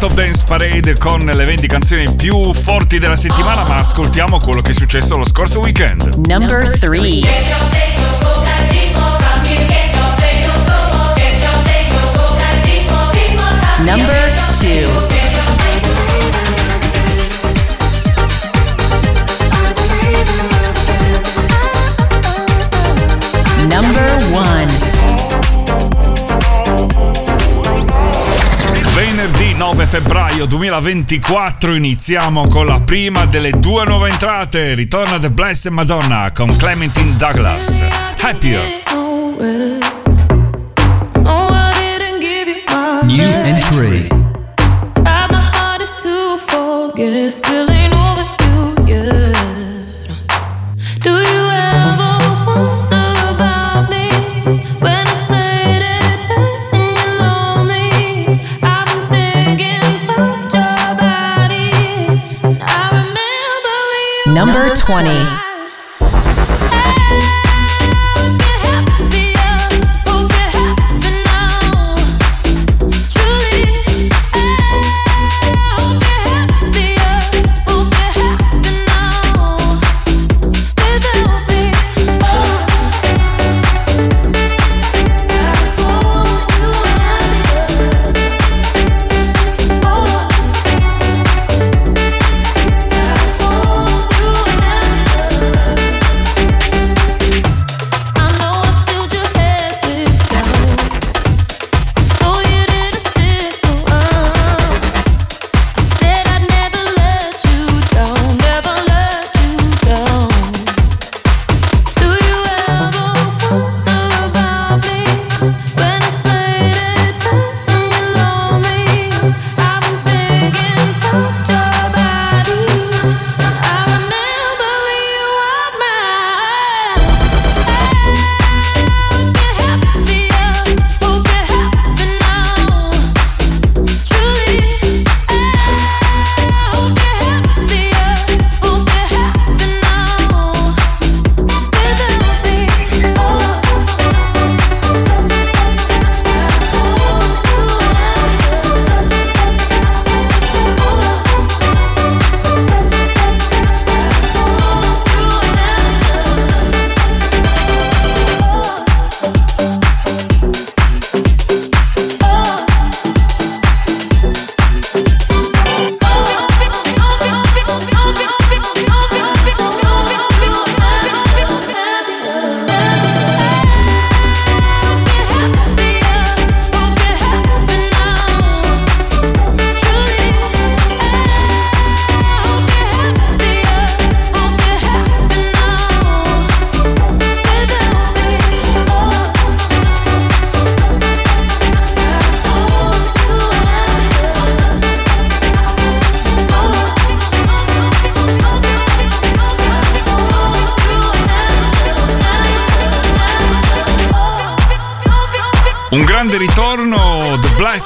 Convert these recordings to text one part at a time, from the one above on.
Top Dance Parade con le 20 canzoni più forti della settimana, ma ascoltiamo quello che è successo lo scorso weekend. Number 3 Number 2 9 febbraio 2024 iniziamo con la prima delle due nuove entrate. Ritorna The Blessed Madonna con Clementine Douglas. Happier. New entry.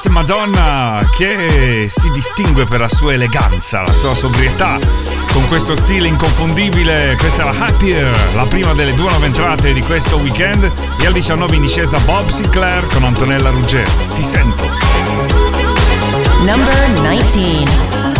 Madonna che si distingue per la sua eleganza, la sua sobrietà, con questo stile inconfondibile. Questa è la Happier, la prima delle due nuove entrate di questo weekend. E al 19 in discesa Bob Sinclair con Antonella Ruggero. Ti sento. Number 19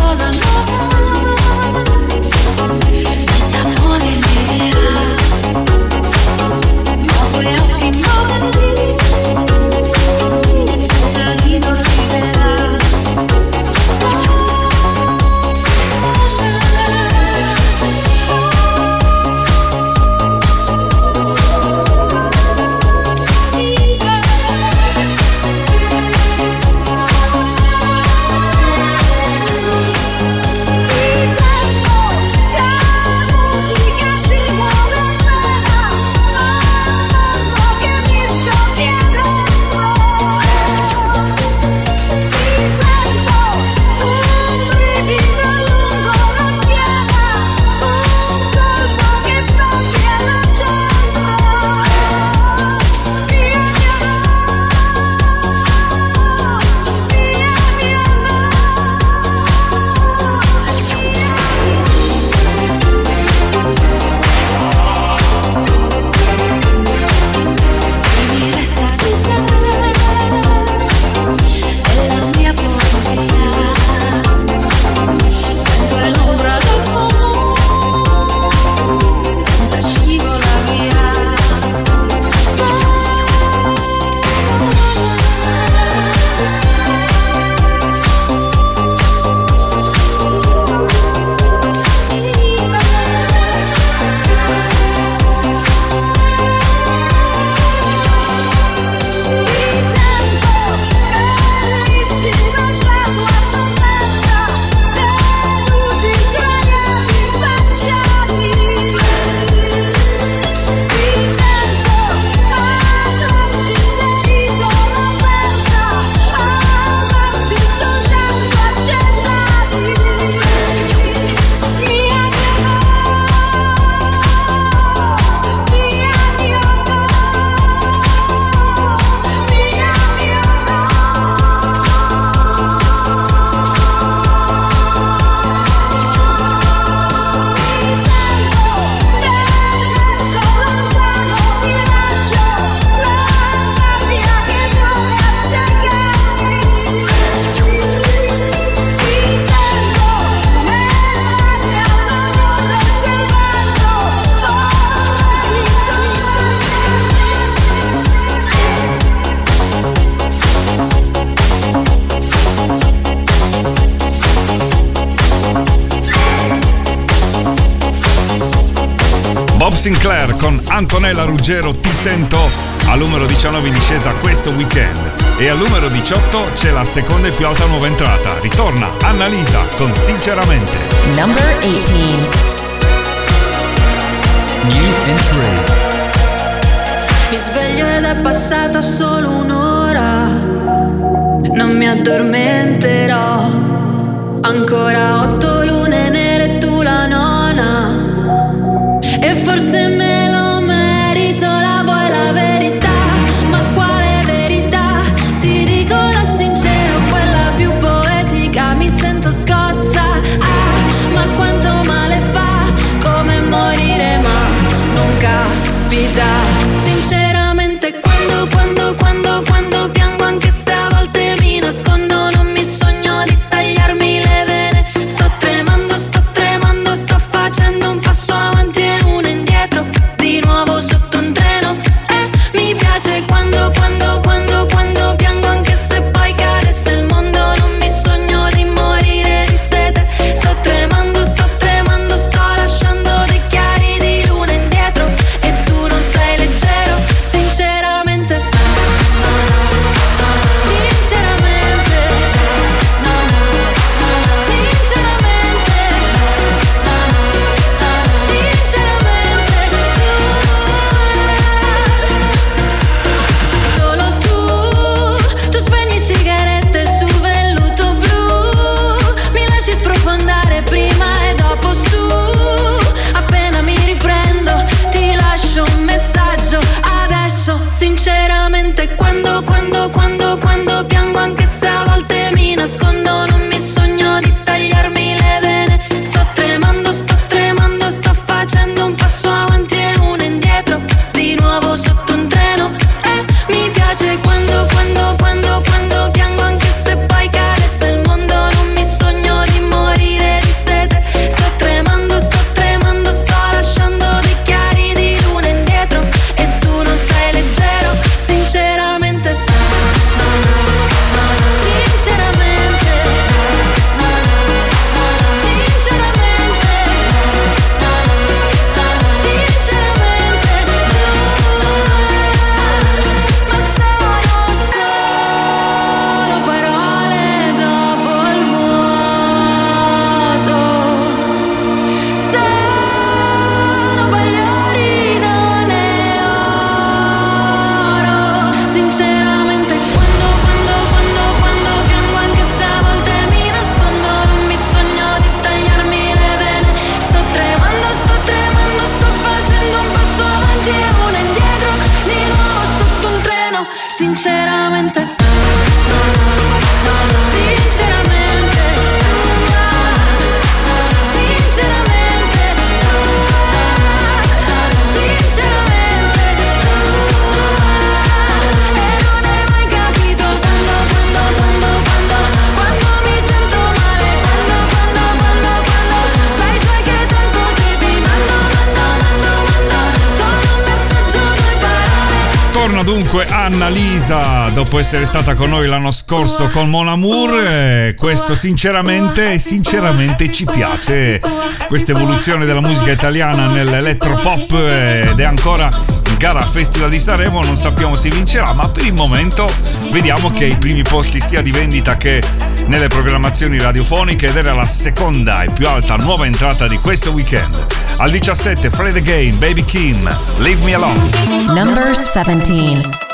Sinclair con Antonella Ruggero Ti sento. Al numero 19 in discesa questo weekend. E al numero 18 c'è la seconda e più alta nuova entrata. Ritorna Annalisa con Sinceramente. Number 18 New entry. Mi sveglio ed è passata solo un'ora. Non mi addormenterò. Ancora otto dopo essere stata con noi l'anno scorso con Mon Amour, eh, questo sinceramente, sinceramente ci piace. Questa evoluzione della musica italiana nell'elettropop eh, ed è ancora in gara al Festival di Sanremo, non sappiamo se vincerà, ma per il momento vediamo che i primi posti sia di vendita che nelle programmazioni radiofoniche ed era la seconda e più alta nuova entrata di questo weekend. Al 17 Fred Again, Baby Kim, Leave Me Alone. Number 17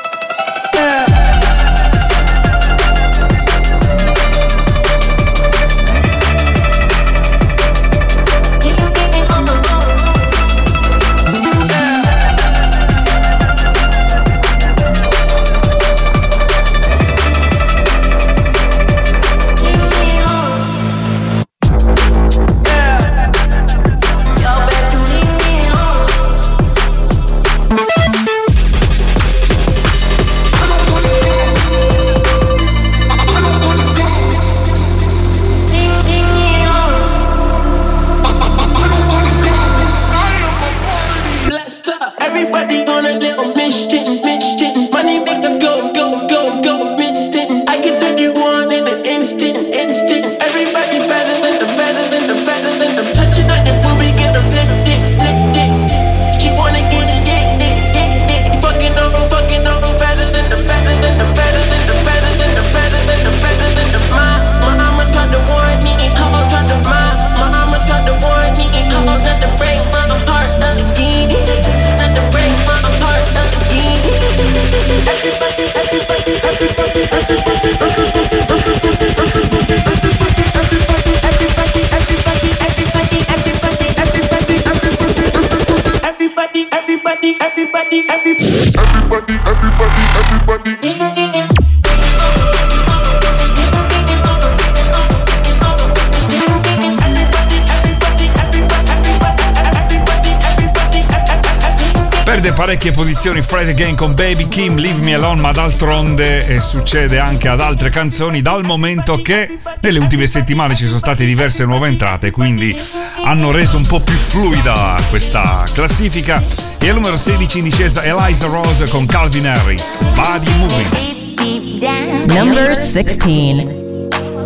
Parecchie posizioni Fred Again con Baby Kim, Leave Me Alone, ma d'altronde eh, succede anche ad altre canzoni dal momento che nelle ultime settimane ci sono state diverse nuove entrate, quindi hanno reso un po' più fluida questa classifica. E al numero 16 in discesa Eliza Rose con Calvin Harris, Body Moving. Number 16.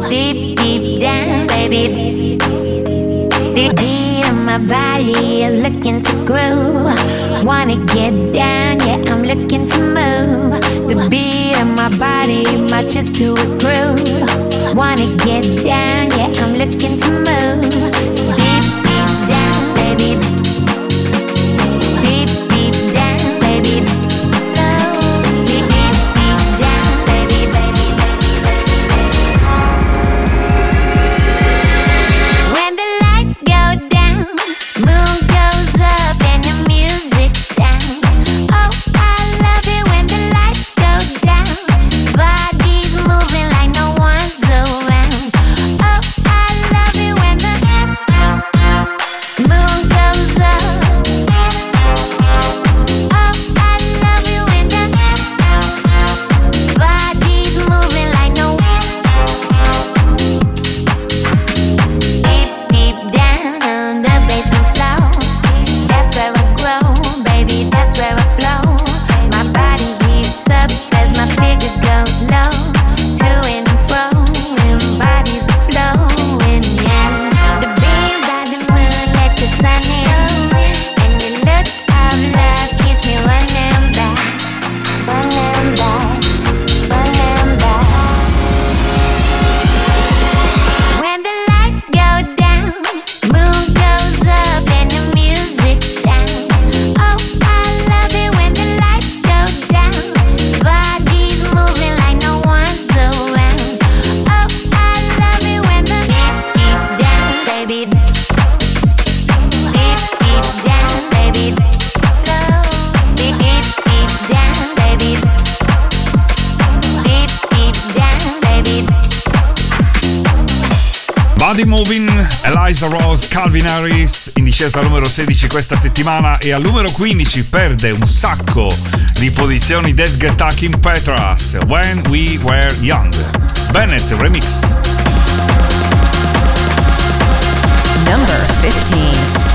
Deep, deep down, baby. Deep, deep my body is looking to groove. Wanna get down, yeah, I'm looking to move. The beat of my body matches to a groove. Wanna get down, yeah, I'm looking to move. Eliza Rose, Calvin Harris in discesa numero 16 questa settimana e al numero 15 perde un sacco di posizioni Dead Guetta Kim Petras, When We Were Young. Bennett Remix. Number 15.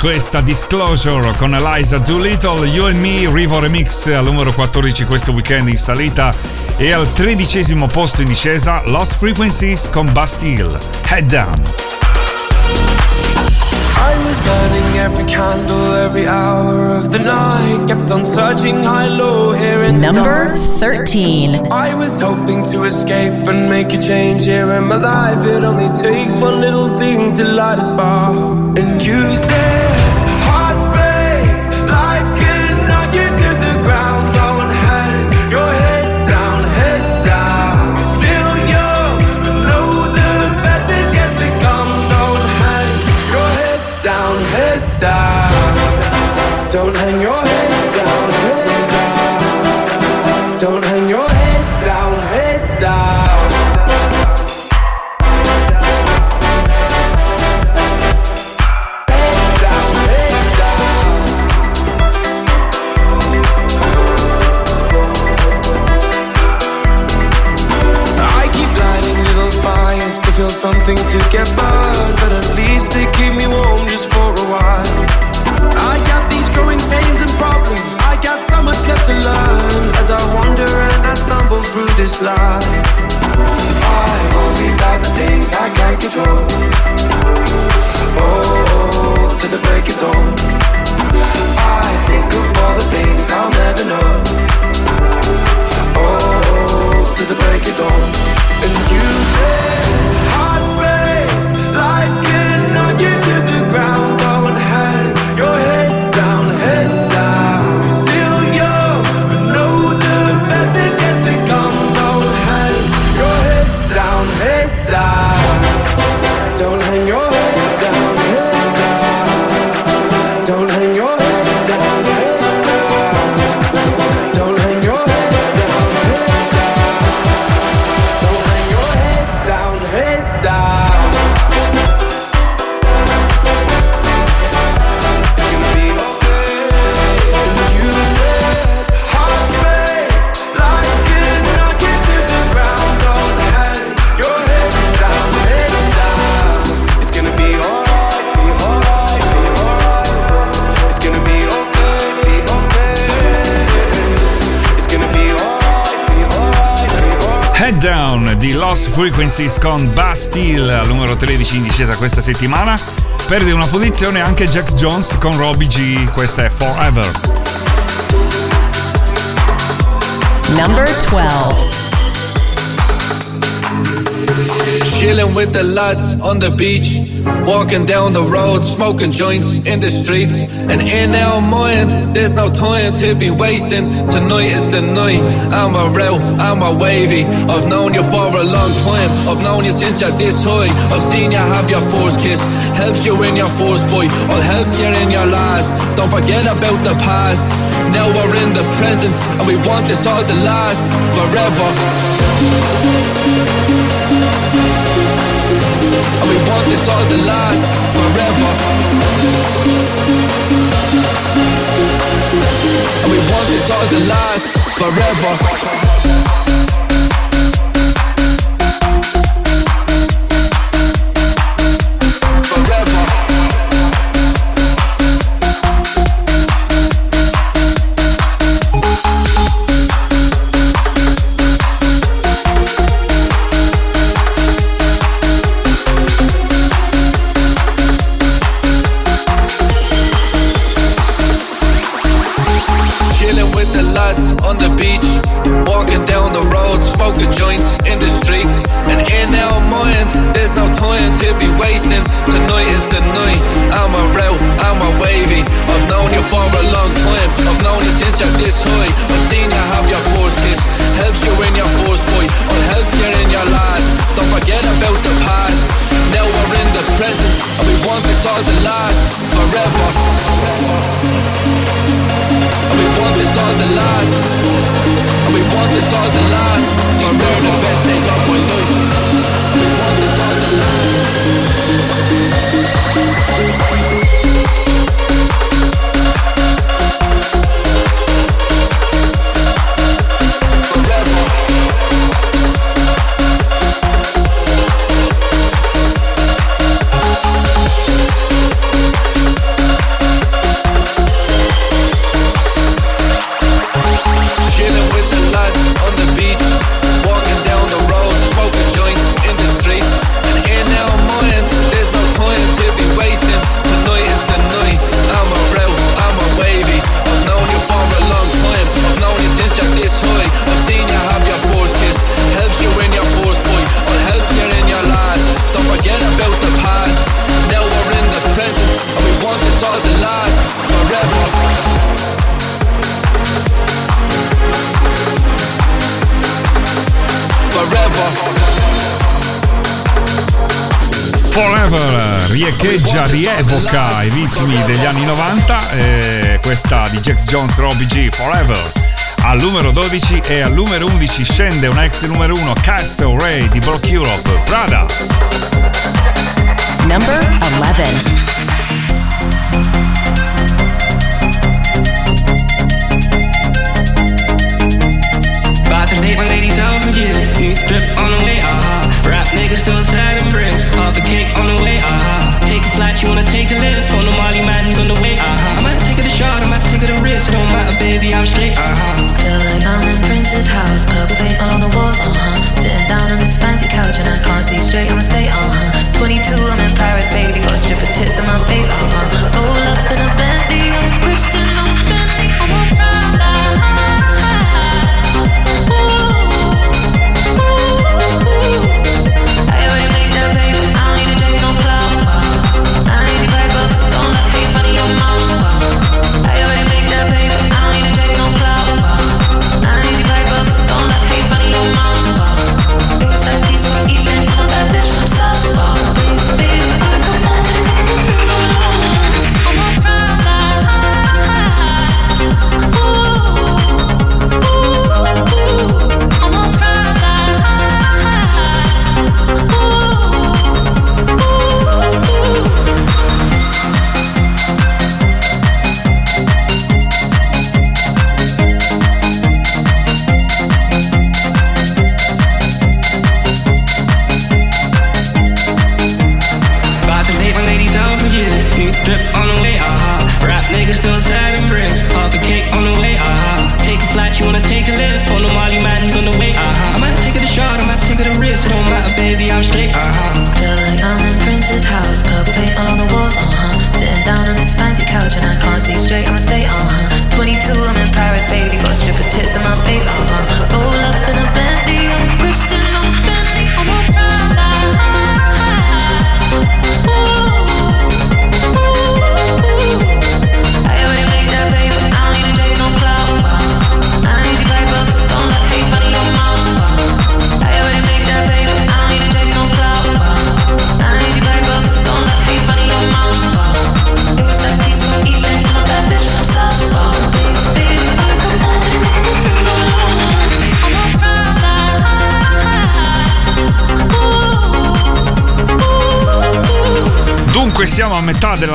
Questa Disclosure con Eliza Doolittle, You and Me, Rivo Remix al numero 14 questo weekend in salita e al tredicesimo posto in discesa Lost Frequencies con Bastille, Head Down. Was burning every candle every hour of the night. Kept on searching high, low, here in Number the dark. 13. I was hoping to escape and make a change here in my life. It only takes one little thing to light a spark. And you said. Don't hang your head down, head down. Head down, head down. I keep lighting little fires to feel something to get burned, but at least they keep me warm just for a while. I got these growing pains and problems. I got so much left to learn love Frequencies con Bastille al numero 13 in discesa questa settimana. Perde una posizione anche Jax Jones con Robbie G, questa è Forever. Number 12. Chilling with the lads on the beach, walking down the road, smoking joints in the streets. And in our mind, there's no time to be wasting. Tonight is the night. I'm a real, I'm a wavy. I've known you for a long time. I've known you since you're this high. I've seen you have your first kiss, helped you in your first fight. I'll help you in your last. Don't forget about the past. Now we're in the present, and we want this all to last forever. And we want this all to last forever. And we want this all to last forever. All to last forever. And we want this last. And we want this last. Forever the best days we want this last. Riecheggia, rievoca i ritmi degli anni 90. eh, questa di Jax Jones Robbie G, Forever. Al numero 12 e al numero 11 scende un ex numero 1 Castle Ray di Brock Europe, Prada. Number 11. About to my ladies out for years. New drip on the way, ah. Rap niggas still sad and bricks. Half a cake on the way, ah. A flight, you wanna take a lift. On the Molly man, he's on the way, ah. I might take it a shot, I might take it a risk. It don't matter, baby, I'm straight, ah. Feel like I'm in Prince's house, purple paint all on the walls, uh huh. Sitting down on this fancy couch and I can't see straight, I'ma stay, uh huh. 22, I'm in Paris, baby, got strippers' tits in my face, uh huh. Roll up in a Bentley,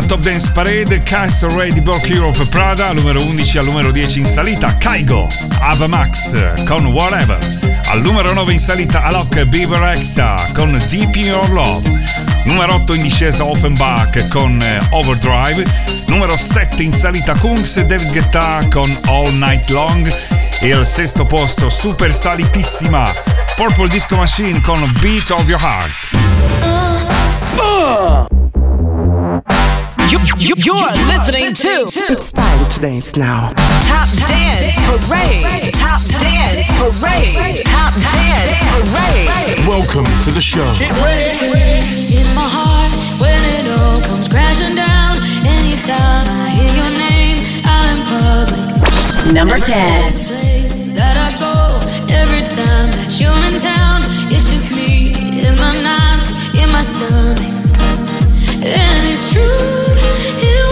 Top Dance Parade, Castle Ray di Block Europe Prada, numero 11 al numero 10 in salita, Kaigo, Avamax con Whatever, al numero 9 in salita Alok Beaverexa con Deep in Your Love, numero 8 in discesa Offenbach con eh, Overdrive, numero 7 in salita Kungs David Guetta con All Night Long e al sesto posto super salitissima Purple Disco Machine con Beat of Your Heart. Uh. You, you, you're, you're listening, listening to It's Time to Dance Now. Top, Top Dance Parade. Top Dance Parade. Top Dance Parade. Welcome to the show. In my heart, when it all comes crashing down, anytime I hear your name in public. Number 10. Place that I go every time that you're in town. It's just me in my nights, in my stomach. And it's true.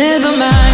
Never mind.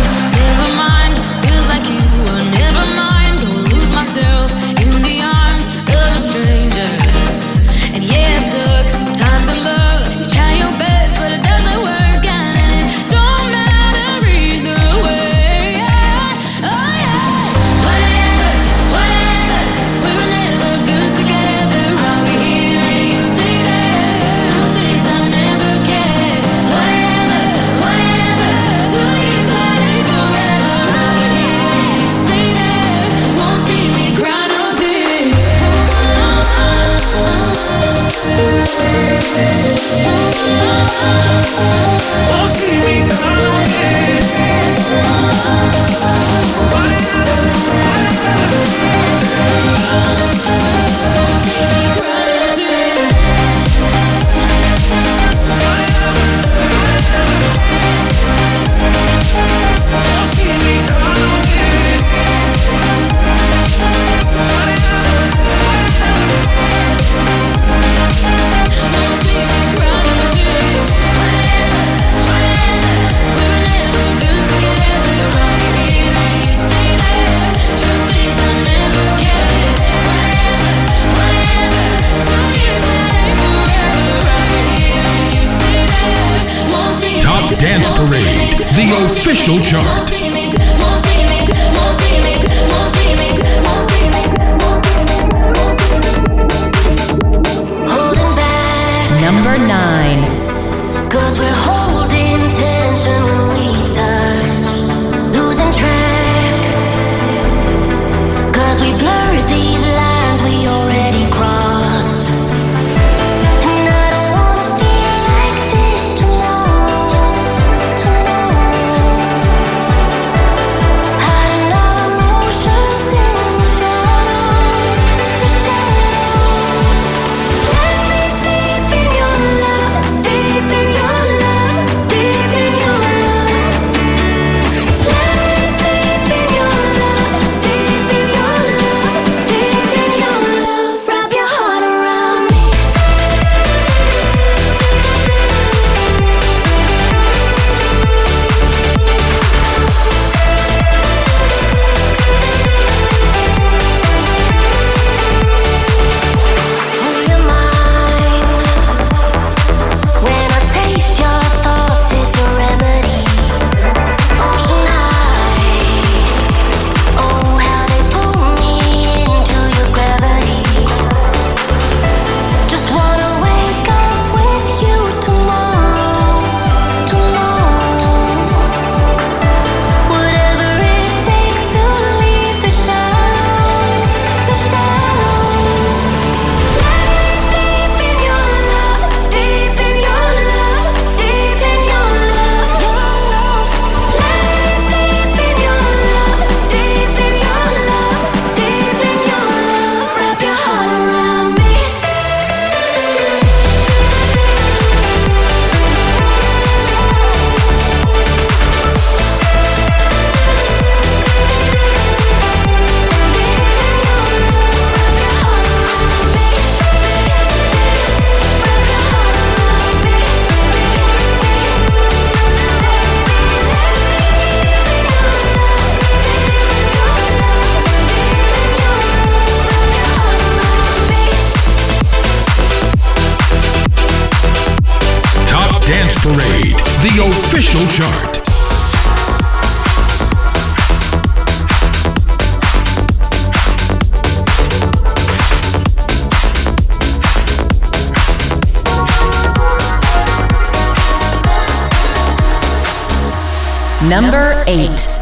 Number 8.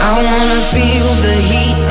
I wanna feel the heat,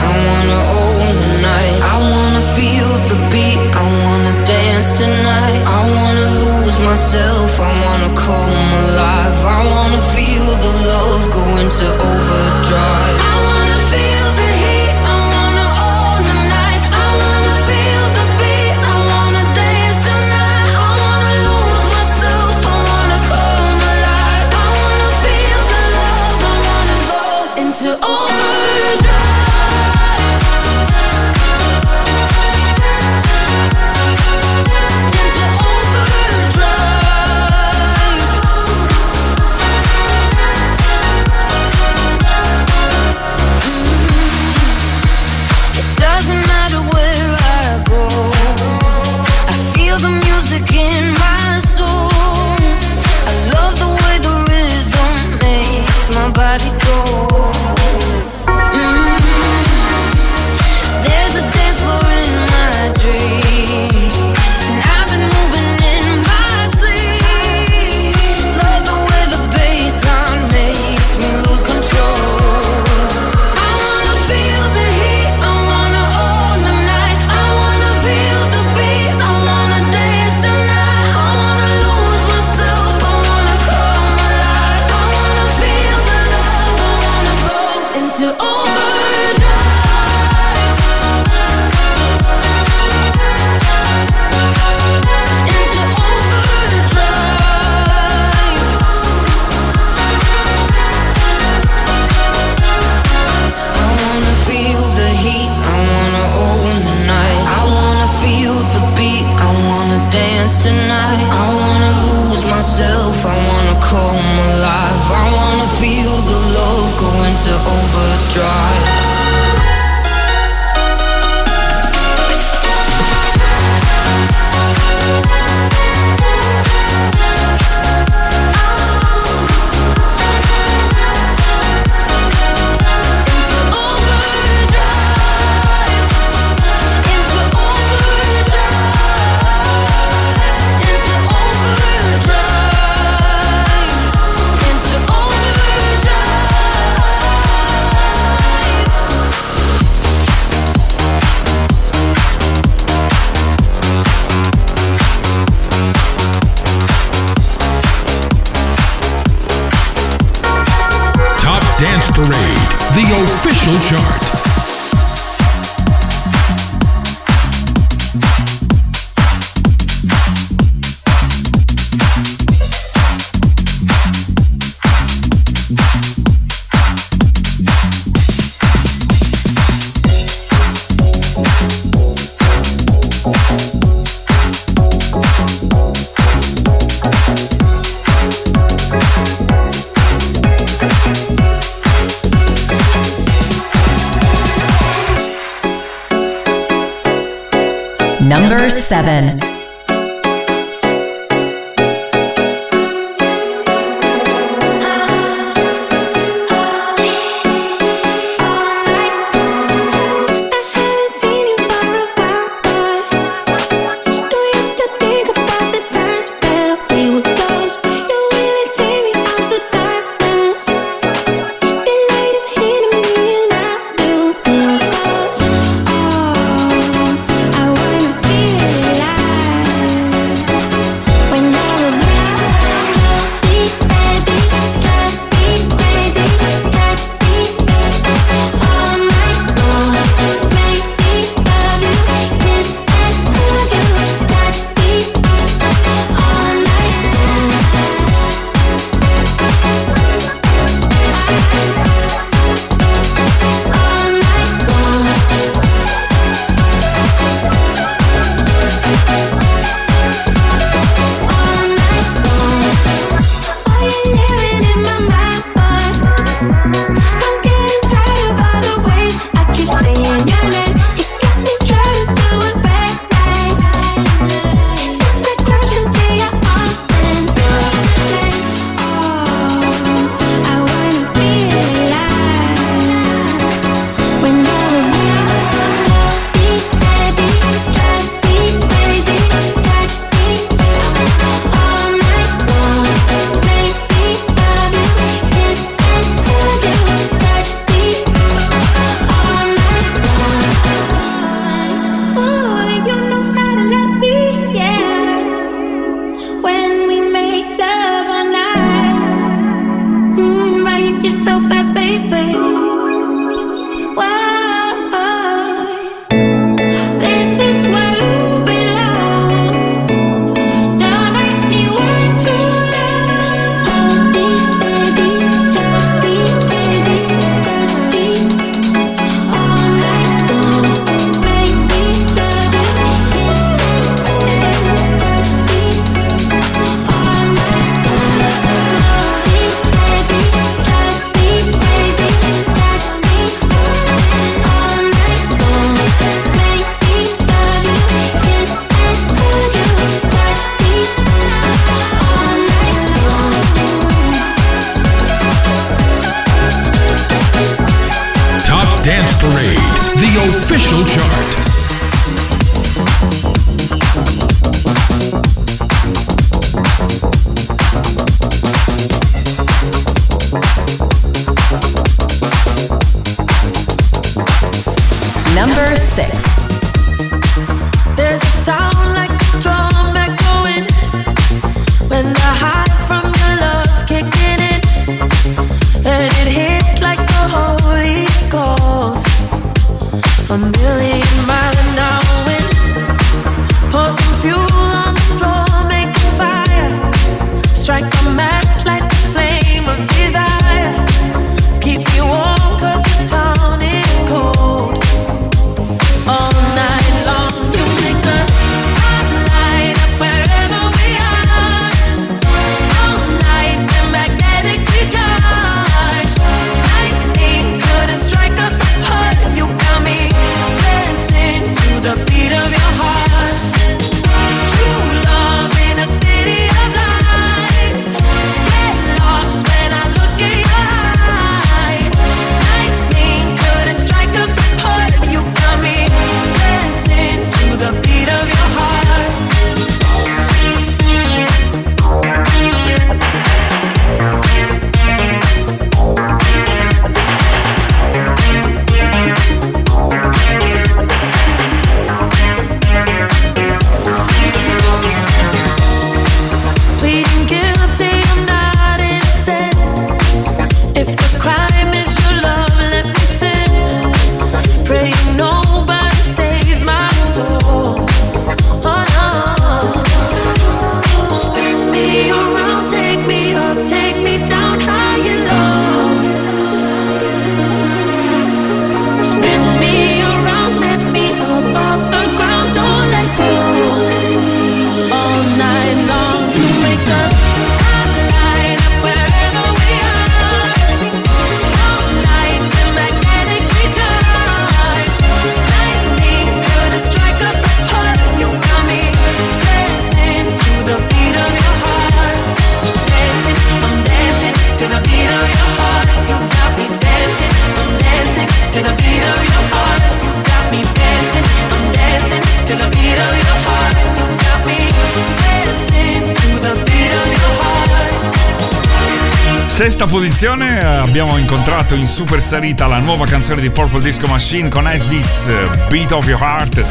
canzone abbiamo incontrato in super salita la nuova canzone di Purple Disco Machine con As This, Beat of Your Heart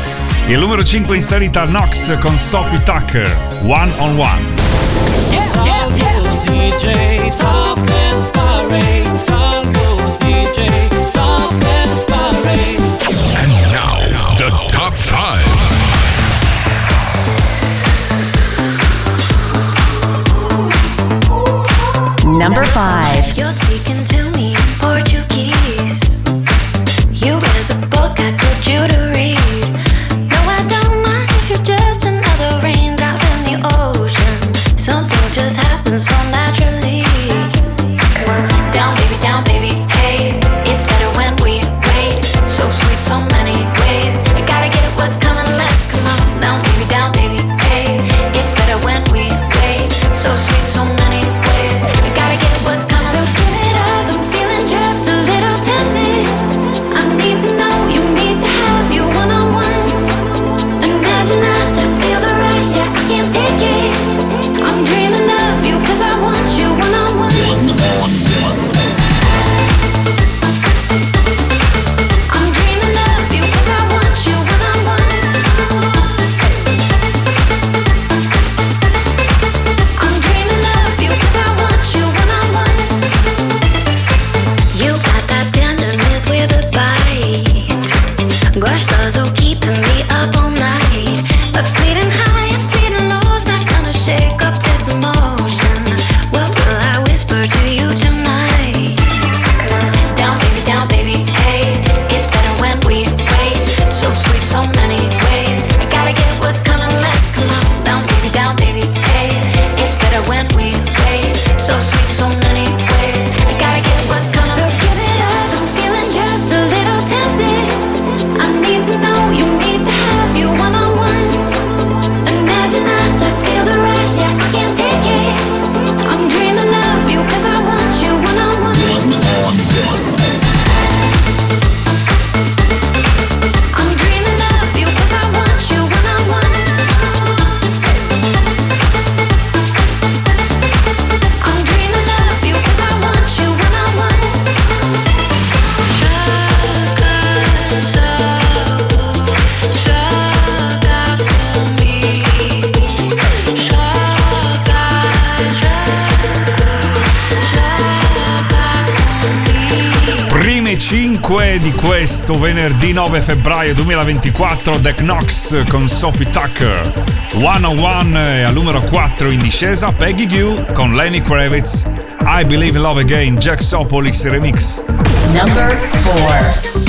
e il numero 5 in salita Nox con Sophie Tucker, One on One. And now the top 5. number five. questo venerdì 9 febbraio 2024 The Knox con Sophie Tucker. One on One e al numero 4 in discesa Peggy Gue con Lenny Kravitz. I Believe in Love Again, Jack Sopolis Remix. Number 4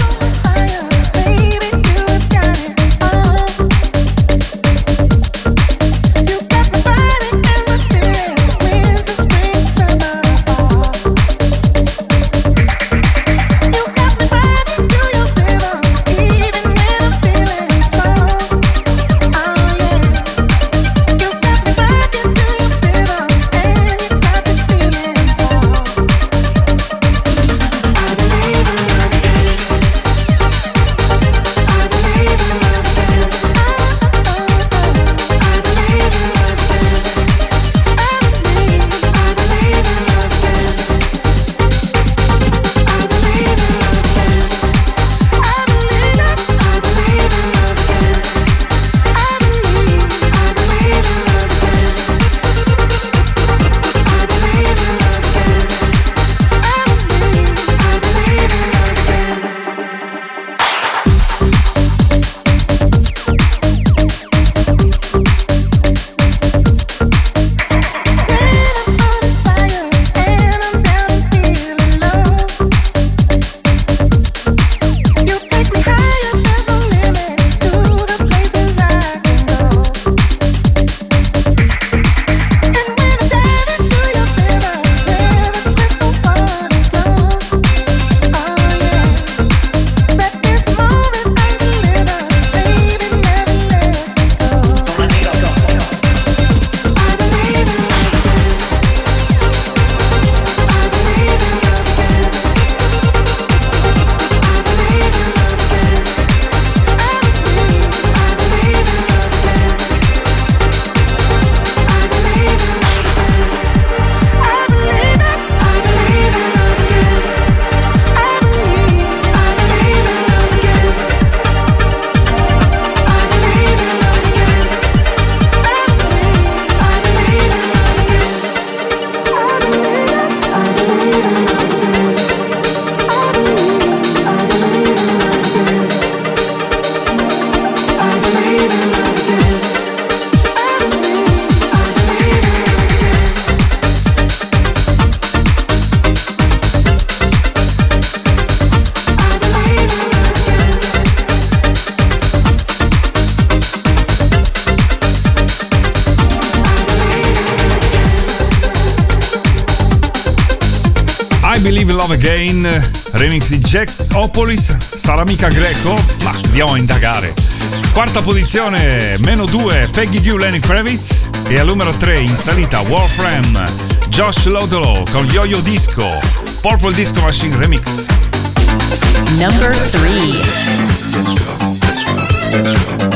Jax Opolis sarà mica greco? Ma andiamo a indagare. Quarta posizione, meno 2, Peggy Goo Lenny Kravitz. E al numero 3 in salita Warframe, Josh Lodolo con Yo-Yo Disco, Purple Disco Machine Remix. Number 3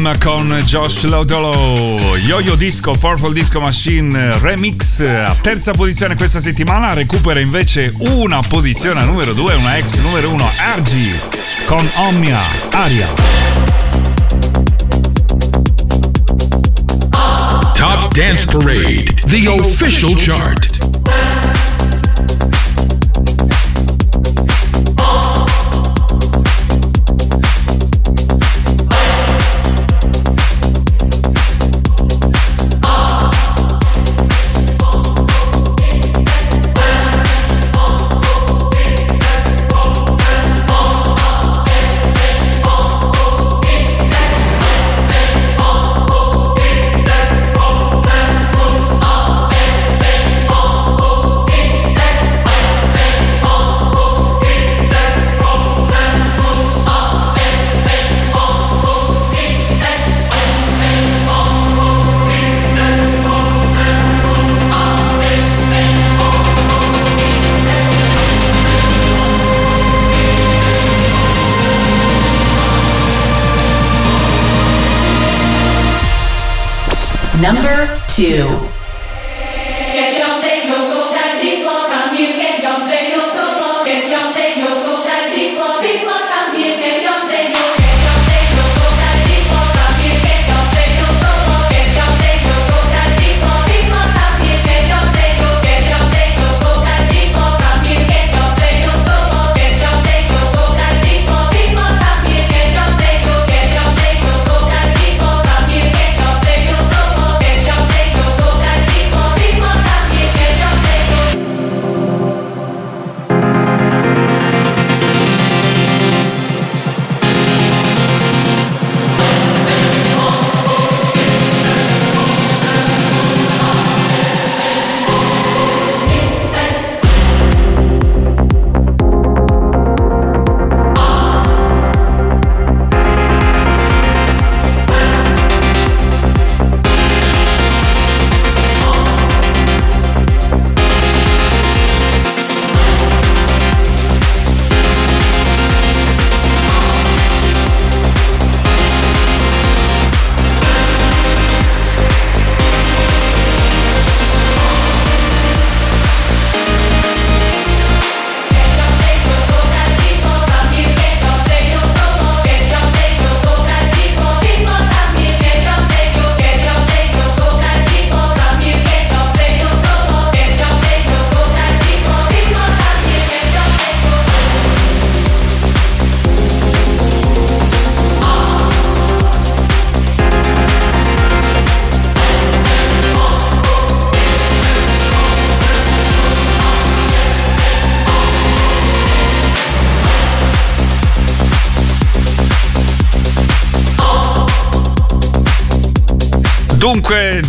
Jam con Josh Lodolo, Yo-Yo Disco, Purple Disco Machine eh, Remix, eh, a terza posizione questa settimana, recupera invece una posizione numero 2, una ex numero 1, Argy con Omnia, Aria. Top Dance Parade, the official chart. two.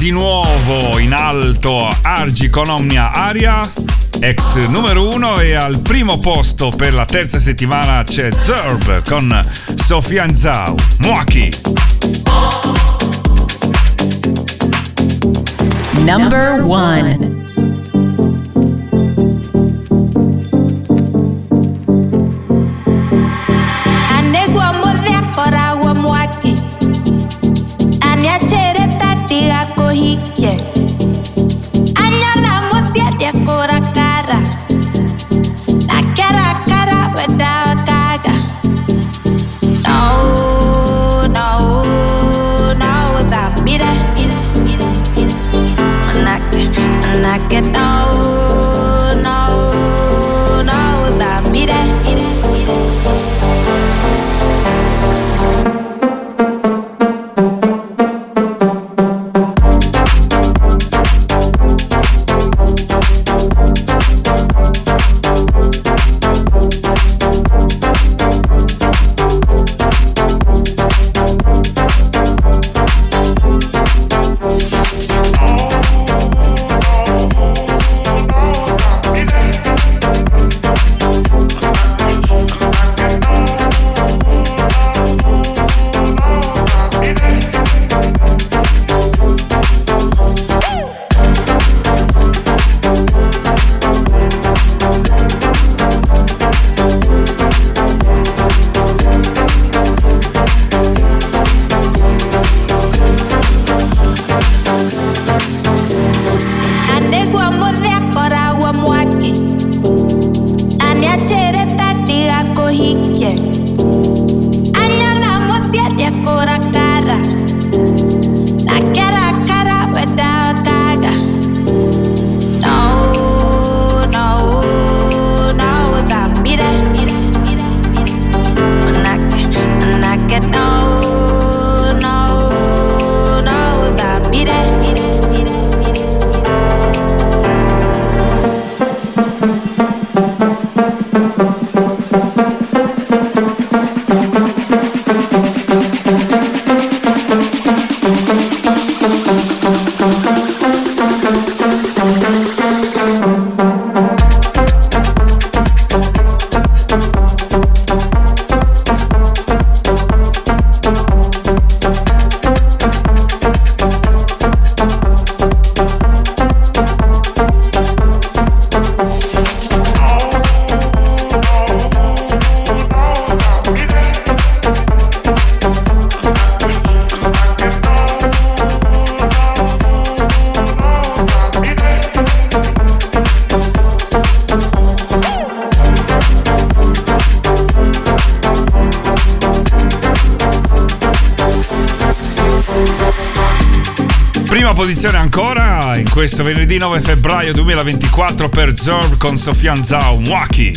Di nuovo in alto Argi con Omnia Aria, ex numero uno e al primo posto per la terza settimana c'è Zerb con Sofian Zhao, Muaki. Number one. Questo venerdì 9 febbraio 2024 per Zorb con Sofian Zhao Mwaki.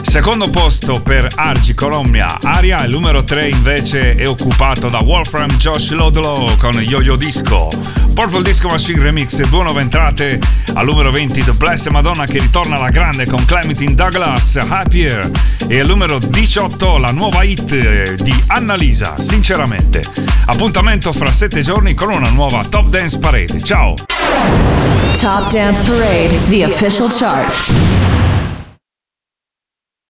Secondo posto per Argi Colombia Aria, il numero 3 invece è occupato da Wolfram Josh Lodlow con Yo-Yo Disco. Purple Disco Machine Remix, due nuove entrate al numero 20 The Blessed Madonna che ritorna alla grande con Clementine Douglas, Happier e al numero 18 la nuova hit di Annalisa, sinceramente. Appuntamento fra sette giorni con una nuova Top Dance Parade. Ciao! Top Dance Parade, the official chart.